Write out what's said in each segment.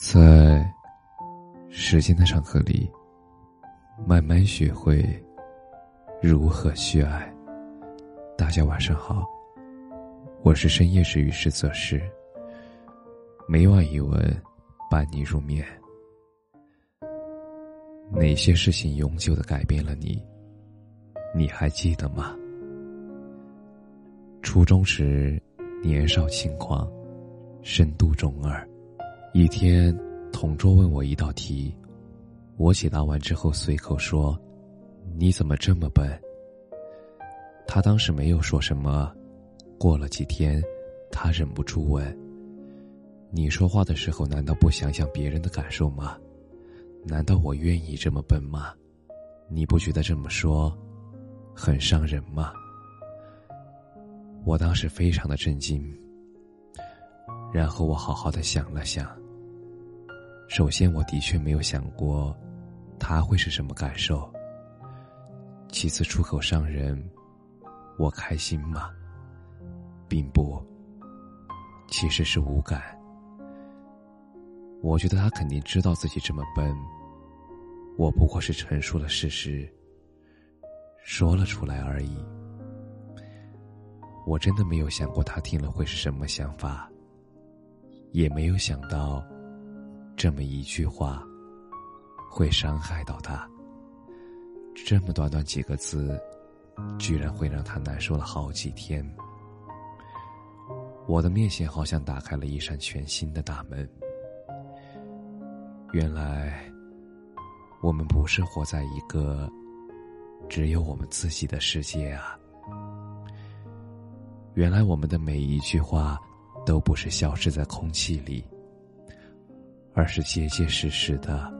在时间的长河里，慢慢学会如何去爱。大家晚上好，我是深夜治愈师则师。每晚一文伴你入眠。哪些事情永久的改变了你？你还记得吗？初中时，年少轻狂，深度中二。一天，同桌问我一道题，我解答完之后随口说：“你怎么这么笨？”他当时没有说什么。过了几天，他忍不住问：“你说话的时候难道不想想别人的感受吗？难道我愿意这么笨吗？你不觉得这么说很伤人吗？”我当时非常的震惊，然后我好好的想了想。首先，我的确没有想过，他会是什么感受。其次，出口伤人，我开心吗？并不。其实是无感。我觉得他肯定知道自己这么笨，我不过是陈述了事实，说了出来而已。我真的没有想过他听了会是什么想法，也没有想到。这么一句话，会伤害到他。这么短短几个字，居然会让他难受了好几天。我的面前好像打开了一扇全新的大门。原来，我们不是活在一个只有我们自己的世界啊！原来，我们的每一句话，都不是消失在空气里。而是结结实实的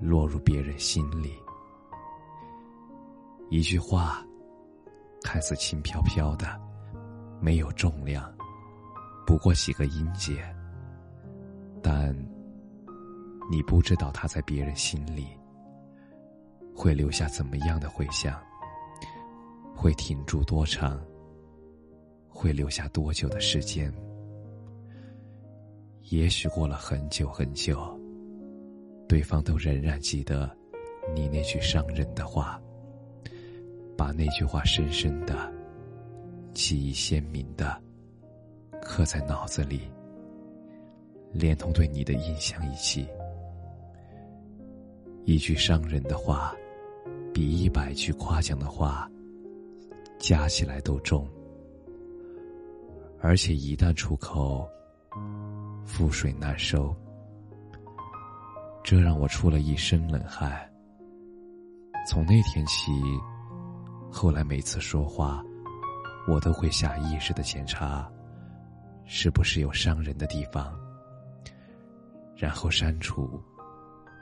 落入别人心里。一句话，看似轻飘飘的，没有重量，不过几个音节。但你不知道他在别人心里会留下怎么样的回响，会停住多长，会留下多久的时间。也许过了很久很久，对方都仍然记得你那句伤人的话，把那句话深深的、记忆鲜明的刻在脑子里，连同对你的印象一起。一句伤人的话，比一百句夸奖的话加起来都重，而且一旦出口。覆水难收，这让我出了一身冷汗。从那天起，后来每次说话，我都会下意识的检查，是不是有伤人的地方，然后删除，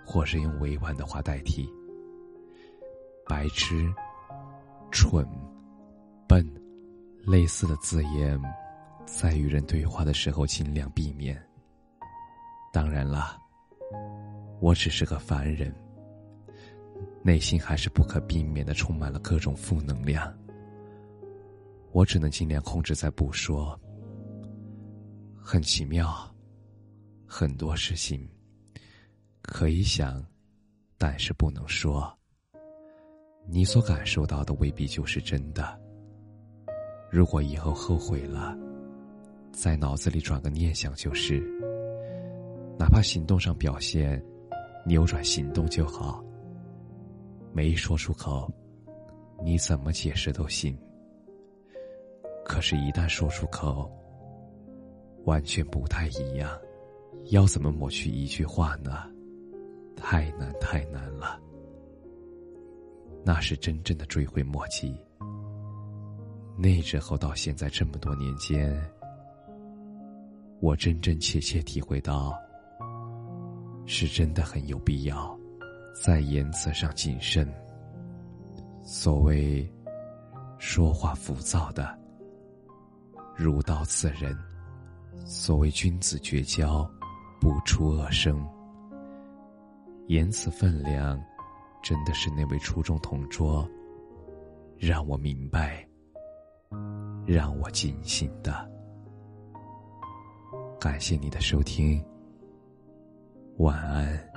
或是用委婉的话代替。白痴、蠢、笨，类似的字眼，在与人对话的时候尽量避免。当然了，我只是个凡人，内心还是不可避免的充满了各种负能量。我只能尽量控制在不说。很奇妙，很多事情可以想，但是不能说。你所感受到的未必就是真的。如果以后后悔了，在脑子里转个念想就是。哪怕行动上表现扭转行动就好，没说出口，你怎么解释都行。可是，一旦说出口，完全不太一样。要怎么抹去一句话呢？太难，太难了。那是真正的追悔莫及。那之后到现在这么多年间，我真真切切体会到。是真的很有必要，在言辞上谨慎。所谓说话浮躁的，如刀刺人；所谓君子绝交，不出恶声。言辞分量，真的是那位初中同桌让我明白、让我警醒的。感谢你的收听。晚安。